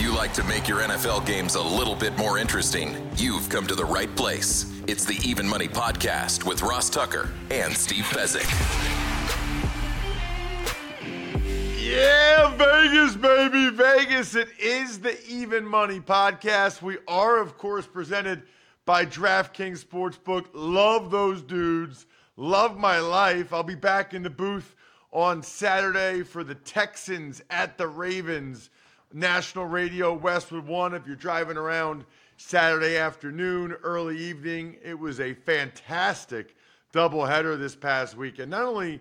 You like to make your NFL games a little bit more interesting, you've come to the right place. It's the Even Money Podcast with Ross Tucker and Steve Fezzik. Yeah, Vegas, baby, Vegas. It is the Even Money Podcast. We are, of course, presented by DraftKings Sportsbook. Love those dudes. Love my life. I'll be back in the booth on Saturday for the Texans at the Ravens. National Radio Westwood One. If you're driving around Saturday afternoon, early evening, it was a fantastic doubleheader this past weekend. Not only,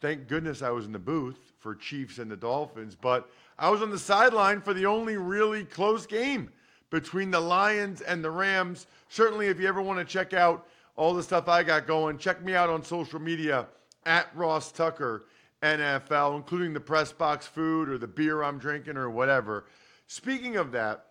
thank goodness, I was in the booth for Chiefs and the Dolphins, but I was on the sideline for the only really close game between the Lions and the Rams. Certainly, if you ever want to check out all the stuff I got going, check me out on social media at Ross Tucker NFL, including the press box food or the beer I'm drinking or whatever. Speaking of that,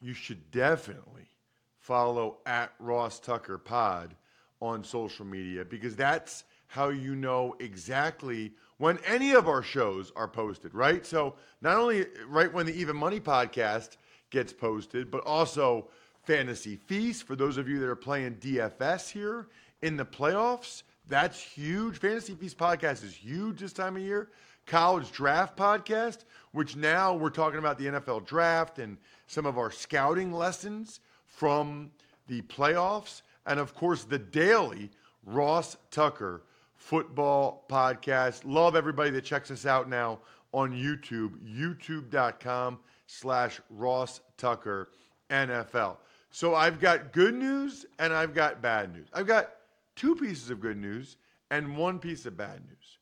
you should definitely follow at Ross Tucker Pod on social media because that's how you know exactly when any of our shows are posted, right? So not only right when the Even Money podcast gets posted, but also Fantasy Feast for those of you that are playing DFS here in the playoffs. That's huge. Fantasy Feast podcast is huge this time of year. College Draft podcast, which now we're talking about the NFL draft and some of our scouting lessons from the playoffs. And of course, the daily Ross Tucker football podcast. Love everybody that checks us out now on YouTube, youtube.com slash Ross Tucker NFL. So I've got good news and I've got bad news. I've got two pieces of good news and one piece of bad news.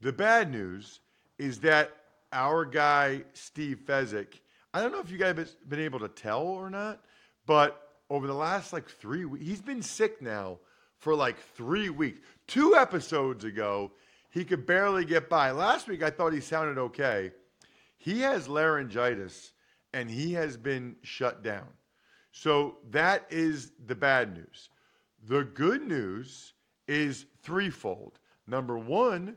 The bad news is that our guy, Steve Fezzik, I don't know if you guys have been able to tell or not, but over the last like three weeks, he's been sick now for like three weeks. Two episodes ago, he could barely get by. Last week, I thought he sounded okay. He has laryngitis and he has been shut down. So that is the bad news. The good news is threefold. Number one,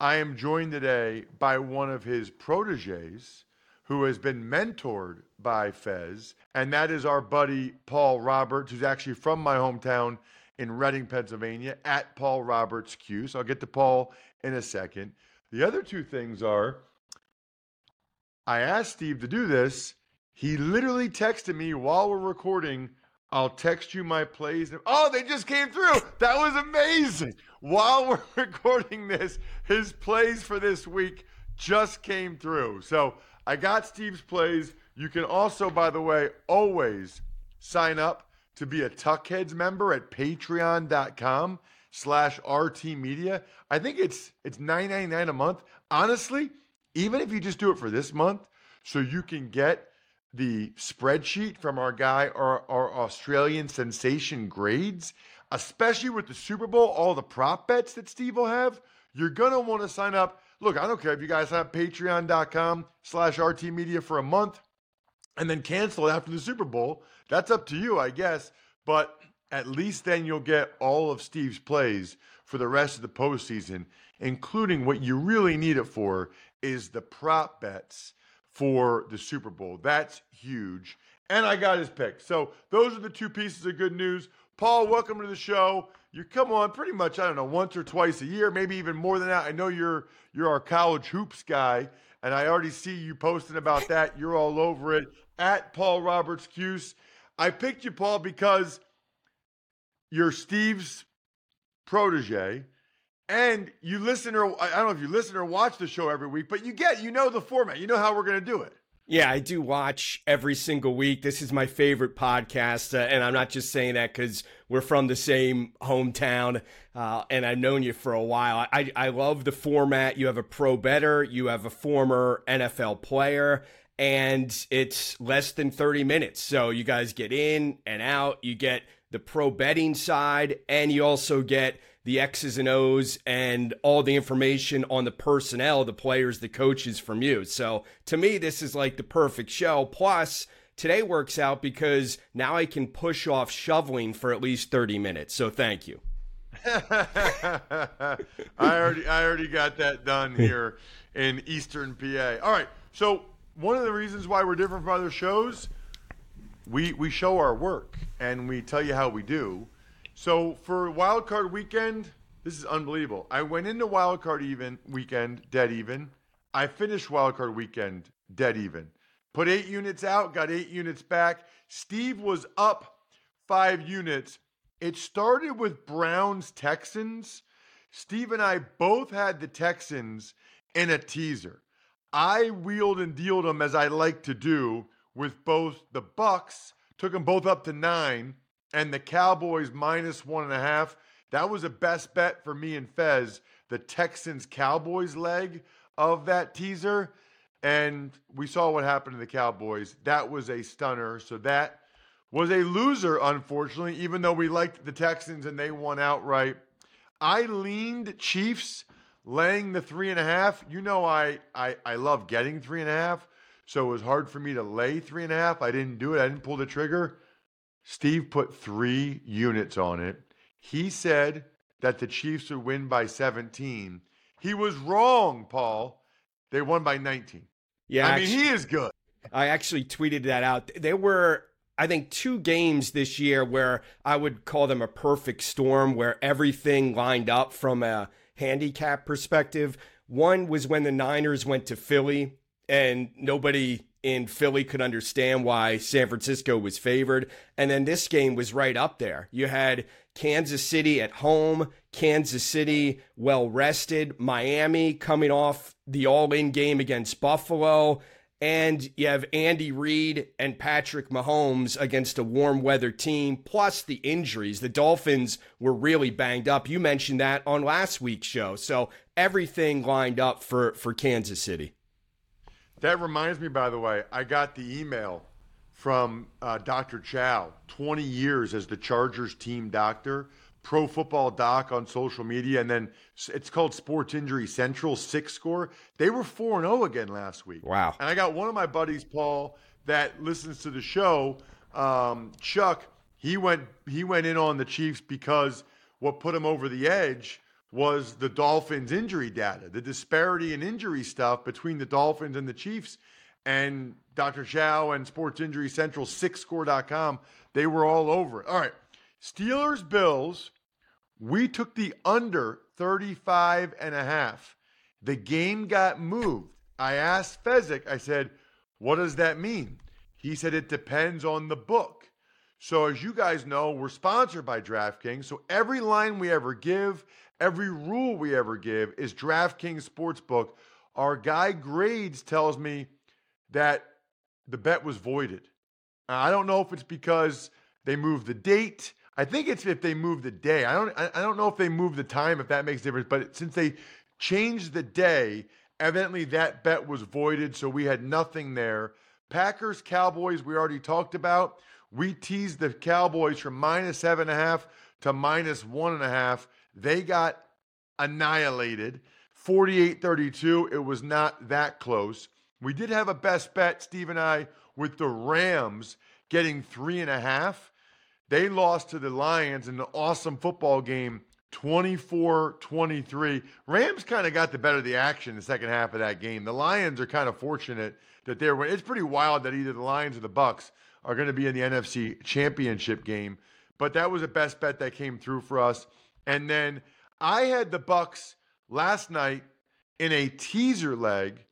I am joined today by one of his proteges who has been mentored by Fez, and that is our buddy Paul Roberts, who's actually from my hometown in Reading, Pennsylvania, at Paul Roberts Cuse. So I'll get to Paul in a second. The other two things are I asked Steve to do this. He literally texted me while we're recording I'll text you my plays. Oh, they just came through. That was amazing. While we're recording this, his plays for this week just came through. So I got Steve's plays. You can also, by the way, always sign up to be a Tuckheads member at patreon.com slash RT Media. I think it's it's $9.99 a month. Honestly, even if you just do it for this month, so you can get the spreadsheet from our guy, our, our Australian sensation grades, especially with the Super Bowl, all the prop bets that Steve will have, you're going to want to sign up. Look, I don't care if you guys have patreon.com slash RT Media for a month and then cancel it after the Super Bowl. That's up to you, I guess. But at least then you'll get all of Steve's plays for the rest of the postseason, including what you really need it for is the prop bets for the Super Bowl. That's huge. And I got his pick. So those are the two pieces of good news. Paul, welcome to the show. You come on pretty much, I don't know, once or twice a year, maybe even more than that. I know you're you're our college hoops guy, and I already see you posting about that. You're all over it at Paul Roberts Cuse. I picked you, Paul, because you're Steve's protege, and you listen or I don't know if you listen or watch the show every week, but you get you know the format. You know how we're going to do it. Yeah, I do watch every single week. This is my favorite podcast, uh, and I'm not just saying that because we're from the same hometown, uh, and I've known you for a while. I I love the format. You have a pro better, you have a former NFL player, and it's less than 30 minutes. So you guys get in and out. You get the pro betting side, and you also get the X's and O's and all the information on the personnel, the players, the coaches from you. So to me, this is like the perfect show. Plus, today works out because now I can push off shoveling for at least 30 minutes. So thank you. I already I already got that done here in Eastern PA. All right. So one of the reasons why we're different from other shows, we we show our work and we tell you how we do. So for wild card weekend, this is unbelievable. I went into wild card even weekend dead even. I finished wild card weekend dead even. Put eight units out, got eight units back. Steve was up five units. It started with Browns Texans. Steve and I both had the Texans in a teaser. I wheeled and dealed them as I like to do with both the Bucks, took them both up to nine, and the Cowboys minus one and a half. That was a best bet for me and Fez, the Texans Cowboys leg of that teaser. And we saw what happened to the Cowboys. That was a stunner. So that was a loser, unfortunately, even though we liked the Texans and they won outright. I leaned Chiefs laying the three and a half. You know, I, I, I love getting three and a half. So it was hard for me to lay three and a half. I didn't do it. I didn't pull the trigger. Steve put three units on it. He said that the Chiefs would win by 17. He was wrong, Paul. They won by 19. Yeah, I mean, he is good. I actually tweeted that out. There were, I think, two games this year where I would call them a perfect storm, where everything lined up from a handicap perspective. One was when the Niners went to Philly and nobody in Philly could understand why San Francisco was favored. And then this game was right up there. You had Kansas City at home, Kansas City well rested, Miami coming off the all in game against Buffalo. And you have Andy Reid and Patrick Mahomes against a warm weather team, plus the injuries. The Dolphins were really banged up. You mentioned that on last week's show. So everything lined up for, for Kansas City. That reminds me, by the way, I got the email from uh, Dr. Chao, 20 years as the Chargers team doctor, pro football doc on social media, and then it's called Sports Injury Central SIC score. They were 4 0 again last week. Wow. And I got one of my buddies, Paul, that listens to the show, um, Chuck. He went he went in on the Chiefs because what put him over the edge was the Dolphins injury data, the disparity in injury stuff between the Dolphins and the Chiefs. And Dr. Chao and Sports Injury Central, sicscore.com, they were all over it. All right. Steelers, Bills, we took the under 35 and a half. The game got moved. I asked Fezzik, I said, what does that mean? He said, it depends on the book. So, as you guys know, we're sponsored by DraftKings. So, every line we ever give, every rule we ever give is DraftKings Sportsbook. Our guy Grades tells me that the bet was voided. I don't know if it's because they moved the date. I think it's if they moved the day. I don't. I don't know if they moved the time. If that makes a difference. But since they changed the day, evidently that bet was voided. So we had nothing there. Packers Cowboys. We already talked about. We teased the Cowboys from minus seven and a half to minus one and a half. They got annihilated 48 32. It was not that close. We did have a best bet, Steve and I, with the Rams getting three and a half. They lost to the Lions in the awesome football game 24 23. Rams kind of got the better of the action in the second half of that game. The Lions are kind of fortunate that they're it's pretty wild that either the Lions or the Bucks are going to be in the NFC championship game. But that was a best bet that came through for us. And then I had the Bucks last night in a teaser leg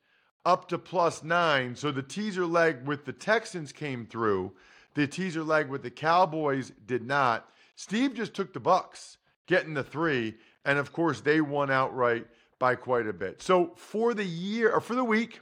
up to plus nine. So the teaser leg with the Texans came through. The teaser leg with the Cowboys did not. Steve just took the Bucks, getting the three, and of course they won outright by quite a bit. So for the year or for the week,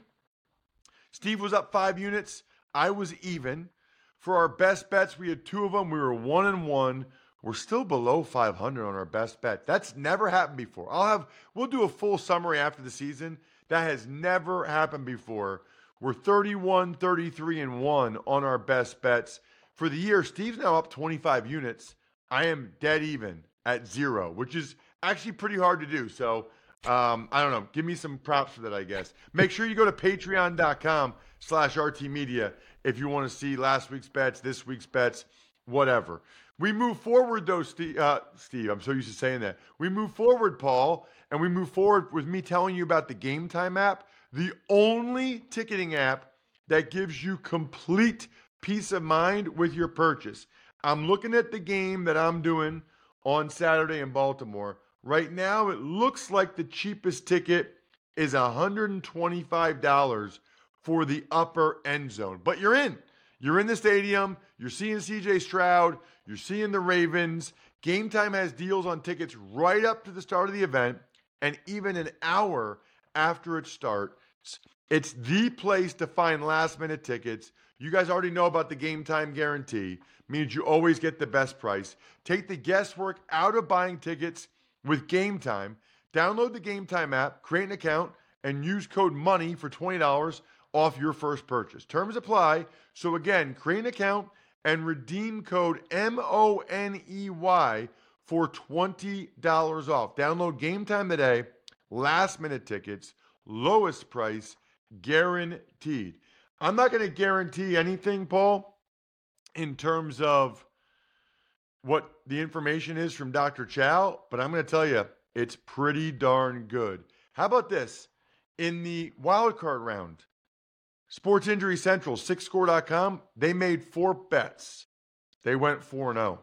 Steve was up five units. I was even. For our best bets, we had two of them. We were one and one. We're still below 500 on our best bet. That's never happened before. I'll have we'll do a full summary after the season. That has never happened before. We're 31, 33 and 1 on our best bets. For the year, Steve's now up 25 units. I am dead even at 0, which is actually pretty hard to do. So, um, I don't know. Give me some props for that, I guess. Make sure you go to patreon.com slash rtmedia if you want to see last week's bets, this week's bets, whatever. We move forward, though, Steve, uh, Steve. I'm so used to saying that. We move forward, Paul, and we move forward with me telling you about the Game Time app, the only ticketing app that gives you complete peace of mind with your purchase. I'm looking at the game that I'm doing on Saturday in Baltimore. Right now, it looks like the cheapest ticket is $125 for the upper end zone, but you're in. You're in the stadium. You're seeing CJ Stroud. You're seeing the Ravens. Game Time has deals on tickets right up to the start of the event and even an hour after it starts. It's the place to find last minute tickets. You guys already know about the game time guarantee, means you always get the best price. Take the guesswork out of buying tickets with Game Time. Download the Game Time app, create an account, and use code MONEY for $20 off your first purchase. Terms apply. So again, create an account and redeem code M O N E Y for $20 off. Download Game Time today. Last minute tickets, lowest price, guaranteed. I'm not going to guarantee anything, Paul, in terms of what the information is from Dr. Chao, but I'm going to tell you it's pretty darn good. How about this? In the wild card round, Sports Injury Central, sicscore.com, they made four bets. They went 4 0.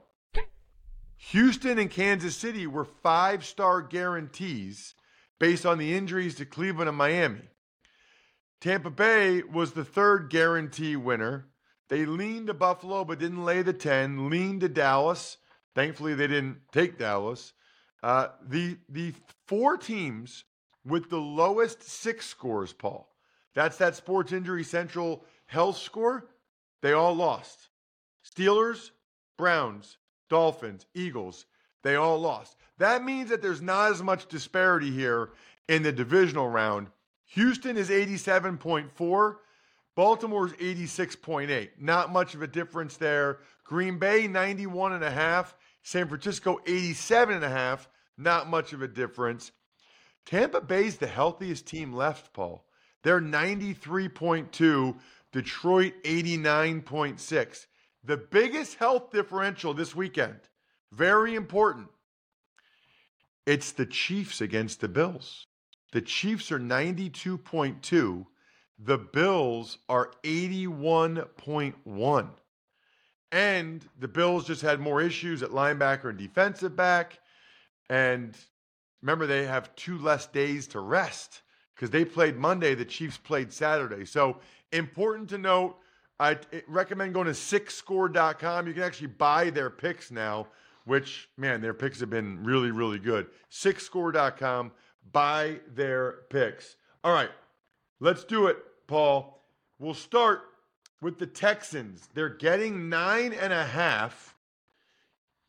Houston and Kansas City were five star guarantees based on the injuries to Cleveland and Miami. Tampa Bay was the third guarantee winner. They leaned to Buffalo but didn't lay the 10, leaned to Dallas. Thankfully, they didn't take Dallas. Uh, the, the four teams with the lowest SIC scores, Paul, that's that Sports Injury Central health score. They all lost. Steelers, Browns, Dolphins, Eagles, they all lost. That means that there's not as much disparity here in the divisional round. Houston is 87.4, Baltimore's 86.8. Not much of a difference there. Green Bay 91.5, San Francisco 87.5. Not much of a difference. Tampa Bay's the healthiest team left, Paul. They're 93.2, Detroit 89.6. The biggest health differential this weekend, very important. It's the Chiefs against the Bills. The Chiefs are 92.2. The Bills are 81.1. And the Bills just had more issues at linebacker and defensive back. And remember, they have two less days to rest because they played Monday, the Chiefs played Saturday. So important to note. I recommend going to sicscore.com. You can actually buy their picks now, which, man, their picks have been really, really good. Sicscore.com, buy their picks. All right, let's do it, Paul. We'll start with the Texans. They're getting nine and a half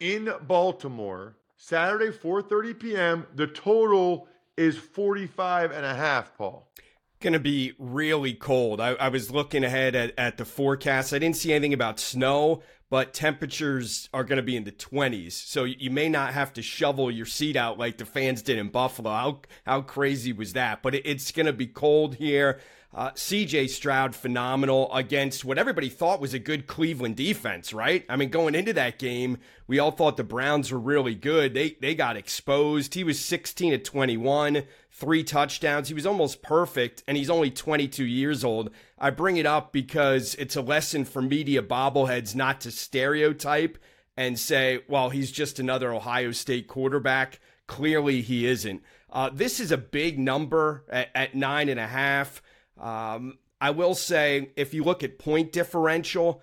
in Baltimore, Saturday, 4.30 p.m. The total is 45 and a half, Paul. Going to be really cold. I, I was looking ahead at, at the forecast. I didn't see anything about snow, but temperatures are going to be in the 20s. So you may not have to shovel your seat out like the fans did in Buffalo. How, how crazy was that? But it, it's going to be cold here. Uh, CJ Stroud, phenomenal against what everybody thought was a good Cleveland defense, right? I mean, going into that game, we all thought the Browns were really good. They they got exposed. He was 16 to 21, three touchdowns. He was almost perfect, and he's only 22 years old. I bring it up because it's a lesson for media bobbleheads not to stereotype and say, well, he's just another Ohio State quarterback. Clearly, he isn't. Uh, this is a big number at, at nine and a half. Um, I will say, if you look at point differential,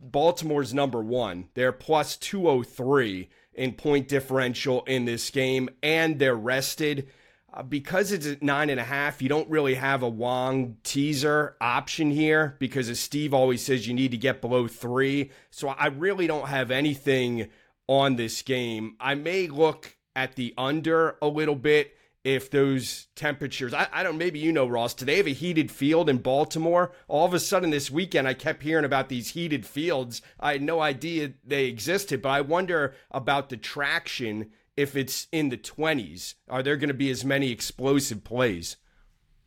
Baltimore's number one. They're plus 203 in point differential in this game, and they're rested. Uh, because it's at nine and a half, you don't really have a Wong teaser option here because, as Steve always says, you need to get below three. So I really don't have anything on this game. I may look at the under a little bit if those temperatures I, I don't maybe you know ross today have a heated field in baltimore? All of a sudden this weekend i kept hearing about these heated fields. I had no idea they existed but i wonder about the traction if it's in the 20s are there going to be as many explosive plays?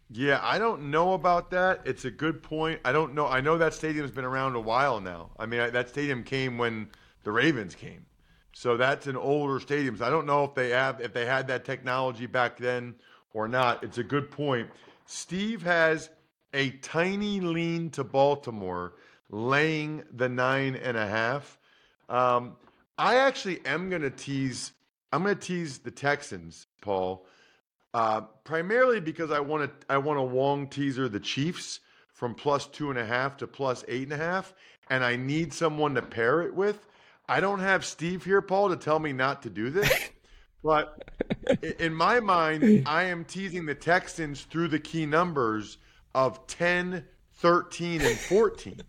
Yeah i don't know about that. It's a good point. I don't know i know that stadium's been around a while now. I mean that stadium came when the ravens came so that's an older stadium. So I don't know if they have if they had that technology back then or not. It's a good point. Steve has a tiny lean to Baltimore, laying the nine and a half. Um, I actually am going to tease. I'm going to tease the Texans, Paul, uh, primarily because I want to. I want a Wong teaser the Chiefs from plus two and a half to plus eight and a half, and I need someone to pair it with. I don't have Steve here, Paul, to tell me not to do this. But in my mind, I am teasing the Texans through the key numbers of 10, 13, and 14.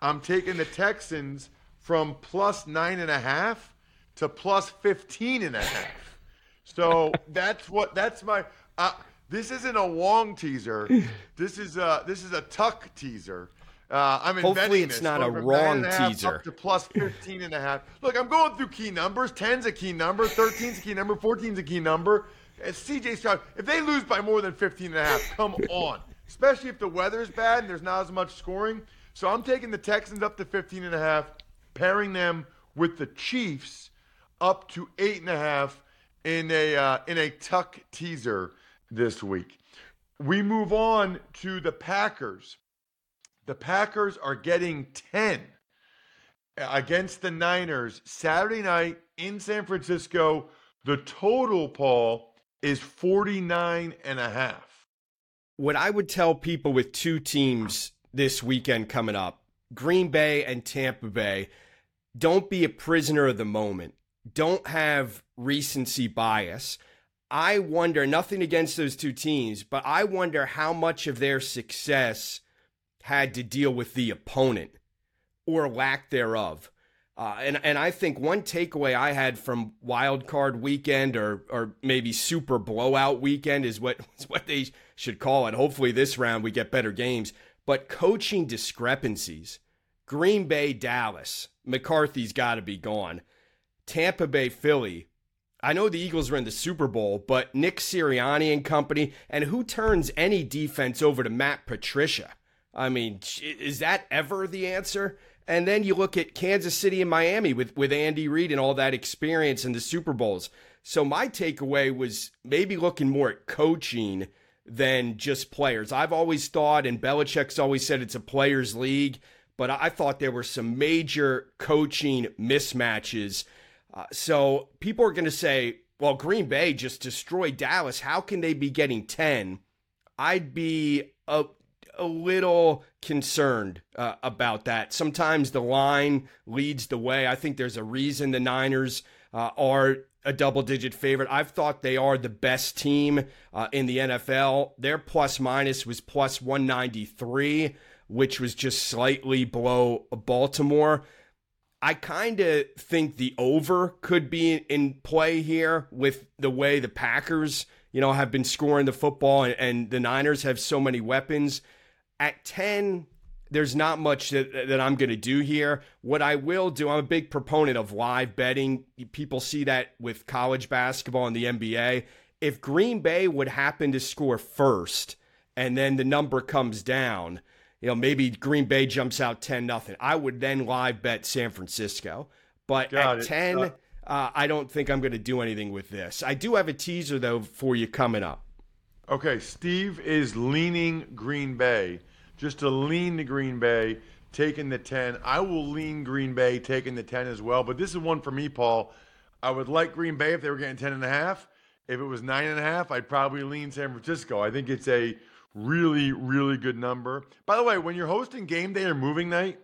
I'm taking the Texans from plus nine and a half to plus 15 and a half. So that's what that's my. Uh, this isn't a Wong teaser. This is a this is a Tuck teaser. Uh, I'm Hopefully, it's not a wrong teaser. Up to plus 15 and a half. Look, I'm going through key numbers. 10's a key number. 13's a key number. 14's a key number. It's CJ Stroud. If they lose by more than 15 and a half, come on. Especially if the weather is bad and there's not as much scoring. So I'm taking the Texans up to 15 and a half, pairing them with the Chiefs up to eight and a half in a uh, in a tuck teaser this week. We move on to the Packers. The Packers are getting 10 against the Niners Saturday night in San Francisco. The total, Paul, is 49 and a half. What I would tell people with two teams this weekend coming up, Green Bay and Tampa Bay, don't be a prisoner of the moment. Don't have recency bias. I wonder, nothing against those two teams, but I wonder how much of their success had to deal with the opponent or lack thereof. Uh, and and I think one takeaway I had from wild card weekend or or maybe super blowout weekend is what is what they should call it. Hopefully this round we get better games. But coaching discrepancies. Green Bay, Dallas, McCarthy's got to be gone. Tampa Bay, Philly. I know the Eagles are in the Super Bowl, but Nick Sirianni and company, and who turns any defense over to Matt Patricia? I mean, is that ever the answer? And then you look at Kansas City and Miami with, with Andy Reid and all that experience in the Super Bowls. So my takeaway was maybe looking more at coaching than just players. I've always thought, and Belichick's always said it's a players' league, but I thought there were some major coaching mismatches. Uh, so people are going to say, well, Green Bay just destroyed Dallas. How can they be getting 10? I'd be a, a little concerned uh, about that. Sometimes the line leads the way. I think there's a reason the Niners uh, are a double digit favorite. I've thought they are the best team uh, in the NFL. Their plus minus was plus 193, which was just slightly below Baltimore. I kind of think the over could be in play here with the way the Packers, you know, have been scoring the football and, and the Niners have so many weapons. At 10, there's not much that, that I'm going to do here. What I will do, I'm a big proponent of live betting. People see that with college basketball and the NBA. If Green Bay would happen to score first and then the number comes down, you know, maybe Green Bay jumps out 10 nothing. I would then live bet San Francisco. But Got at it. 10, uh, uh, I don't think I'm going to do anything with this. I do have a teaser, though, for you coming up. Okay, Steve is leaning Green Bay. Just to lean the Green Bay, taking the 10. I will lean Green Bay, taking the 10 as well. But this is one for me, Paul. I would like Green Bay if they were getting 10 and a half. If it was nine and a half, I'd probably lean San Francisco. I think it's a really, really good number. By the way, when you're hosting game day or moving night,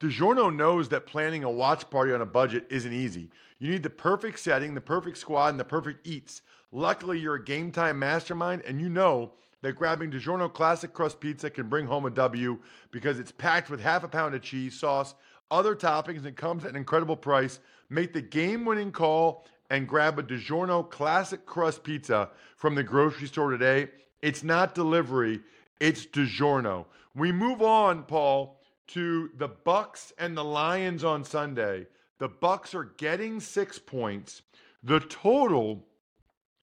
DiGiorno knows that planning a watch party on a budget isn't easy. You need the perfect setting, the perfect squad, and the perfect eats. Luckily, you're a game time mastermind, and you know that grabbing DiGiorno Classic Crust Pizza can bring home a W because it's packed with half a pound of cheese, sauce, other toppings, and comes at an incredible price. Make the game winning call and grab a DiGiorno Classic Crust Pizza from the grocery store today. It's not delivery, it's DiGiorno. We move on, Paul, to the Bucks and the Lions on Sunday. The Bucks are getting 6 points. The total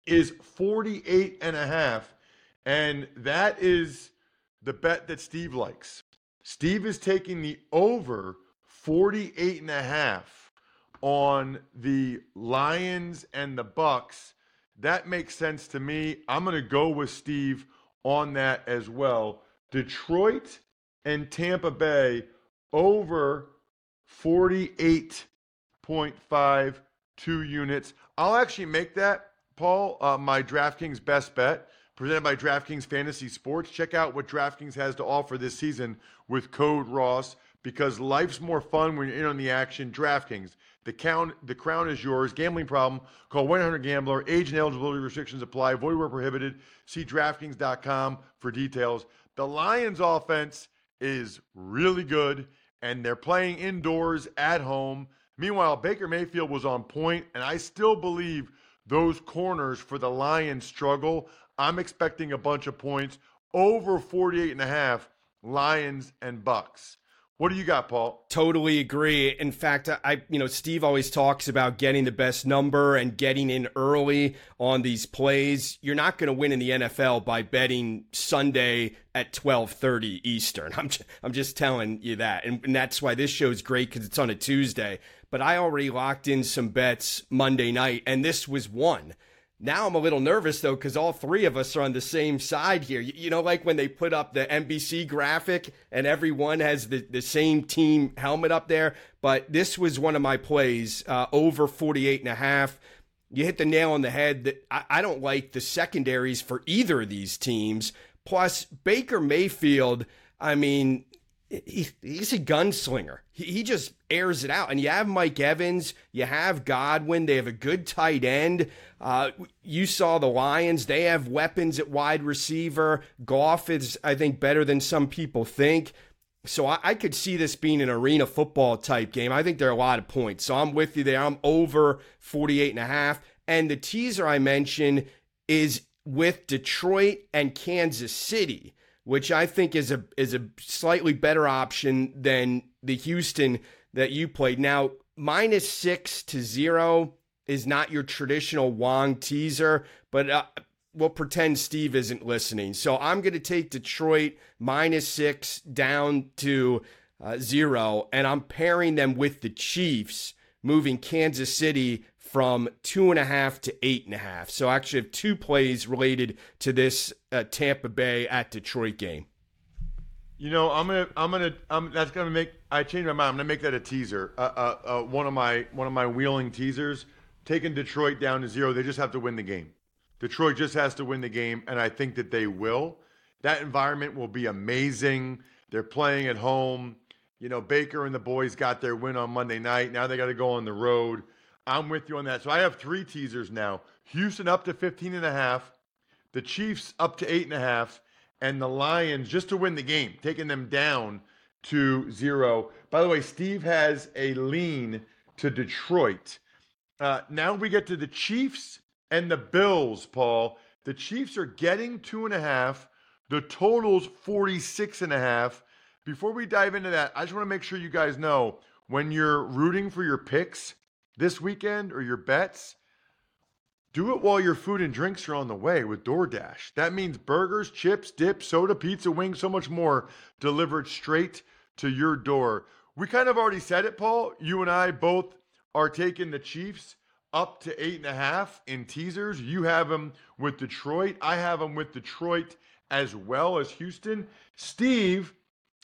is 48 and a half and that is the bet that Steve likes. Steve is taking the over 48 and a half on the Lions and the Bucks. That makes sense to me. I'm going to go with Steve on that as well. Detroit and Tampa Bay over 48.52 units. I'll actually make that, Paul, uh, my DraftKings best bet presented by DraftKings Fantasy Sports. Check out what DraftKings has to offer this season with code Ross because life's more fun when you're in on the action. DraftKings, the count, the crown is yours. Gambling problem? Call 1-800-GAMBLER. Age and eligibility restrictions apply. Void where prohibited. See DraftKings.com for details. The Lions' offense is really good, and they're playing indoors at home. Meanwhile, Baker Mayfield was on point, and I still believe those corners for the Lions struggle. I'm expecting a bunch of points over 48 and a half Lions and Bucks. What do you got, Paul? Totally agree. In fact, I, you know, Steve always talks about getting the best number and getting in early on these plays. You're not going to win in the NFL by betting Sunday at 12:30 Eastern. I'm, just, I'm just telling you that, and, and that's why this show is great because it's on a Tuesday. But I already locked in some bets Monday night, and this was one. Now I'm a little nervous though because all three of us are on the same side here. You, you, know, like when they put up the NBC graphic and everyone has the, the same team helmet up there. But this was one of my plays uh, over 48 and a half. You hit the nail on the head that I, I don't like the secondaries for either of these teams. Plus, Baker Mayfield, I mean, he, he's a gunslinger. He, he just airs it out. And you have Mike Evans, you have Godwin. They have a good tight end. Uh, you saw the Lions; they have weapons at wide receiver. Goff is, I think, better than some people think. So I, I, could see this being an arena football type game. I think there are a lot of points. So I'm with you there. I'm over 48 and a half. And the teaser I mentioned is with Detroit and Kansas City which I think is a is a slightly better option than the Houston that you played. Now, minus six to zero is not your traditional Wong teaser, but uh, we'll pretend Steve isn't listening. So I'm going to take Detroit minus six down to uh, zero, and I'm pairing them with the Chiefs, moving Kansas City from two and a half to eight and a half. So I actually have two plays related to this uh, Tampa Bay at Detroit game. You know, I'm gonna, I'm gonna, I'm, that's gonna make. I changed my mind. I'm gonna make that a teaser. Uh, uh, uh, one of my, one of my wheeling teasers. Taking Detroit down to zero. They just have to win the game. Detroit just has to win the game, and I think that they will. That environment will be amazing. They're playing at home. You know, Baker and the boys got their win on Monday night. Now they got to go on the road. I'm with you on that. So I have three teasers now. Houston up to 15 and a half, the Chiefs up to eight and a half, and the Lions just to win the game, taking them down to zero. By the way, Steve has a lean to Detroit. Uh, now we get to the Chiefs and the Bills, Paul. The Chiefs are getting two and a half. The total's 46 and a half. Before we dive into that, I just want to make sure you guys know when you're rooting for your picks, this weekend or your bets, Do it while your food and drinks are on the way with DoorDash. That means burgers, chips, dip, soda, pizza, wings, so much more delivered straight to your door. We kind of already said it, Paul. You and I both are taking the Chiefs up to eight and a half in teasers. You have them with Detroit. I have them with Detroit as well as Houston. Steve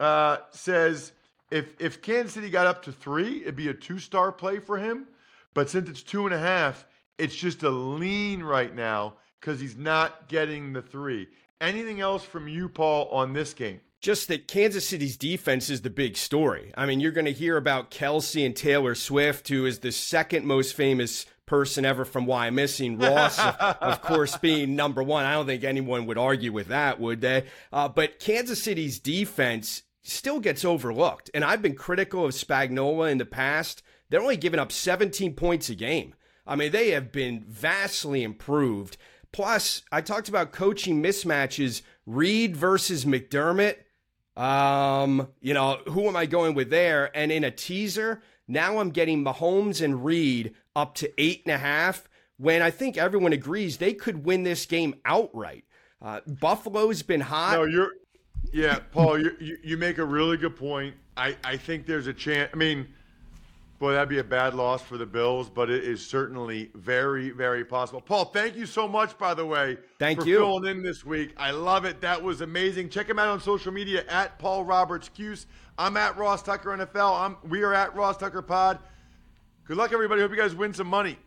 uh, says if if Kansas City got up to three, it'd be a two star play for him. But since it's two and a half, it's just a lean right now because he's not getting the three. Anything else from you, Paul, on this game? Just that Kansas City's defense is the big story. I mean, you're going to hear about Kelce and Taylor Swift, who is the second most famous person ever from Wyomissing. Ross, of, of, course, being number one. I don't think anyone would argue with that, would they? Uh, but Kansas City's defense still gets overlooked. And I've been critical of Spagnuolo in the past. They're only giving up 17 points a game. I mean, they have been vastly improved. Plus, I talked about coaching mismatches Reid versus McDermott. Um, you know, who am I going with there? And in a teaser, now I'm getting Mahomes and Reid up to eight and a half when I think everyone agrees they could win this game outright. Uh, Buffalo's been hot. No, you're, yeah, Paul, you, you make a really good point. I, I think there's a chance. I mean, Boy, that'd be a bad loss for the Bills, but it is certainly very, very possible. Paul, thank you so much, by the way. Thank for you. filling in this week. I love it. That was amazing. Check him out on social media at Paul Roberts Cuse. I'm at Ross Tucker NFL. I'm, we are at Ross Tucker Pod. Good luck, everybody. Hope you guys win some money.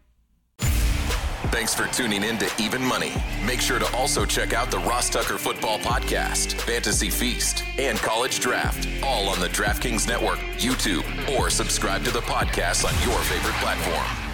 Thanks for tuning in to Even Money. Make sure to also check out the Ross Tucker Football Podcast, Fantasy Feast, and College Draft, all on the DraftKings Network, YouTube, or subscribe to the podcast on your favorite platform.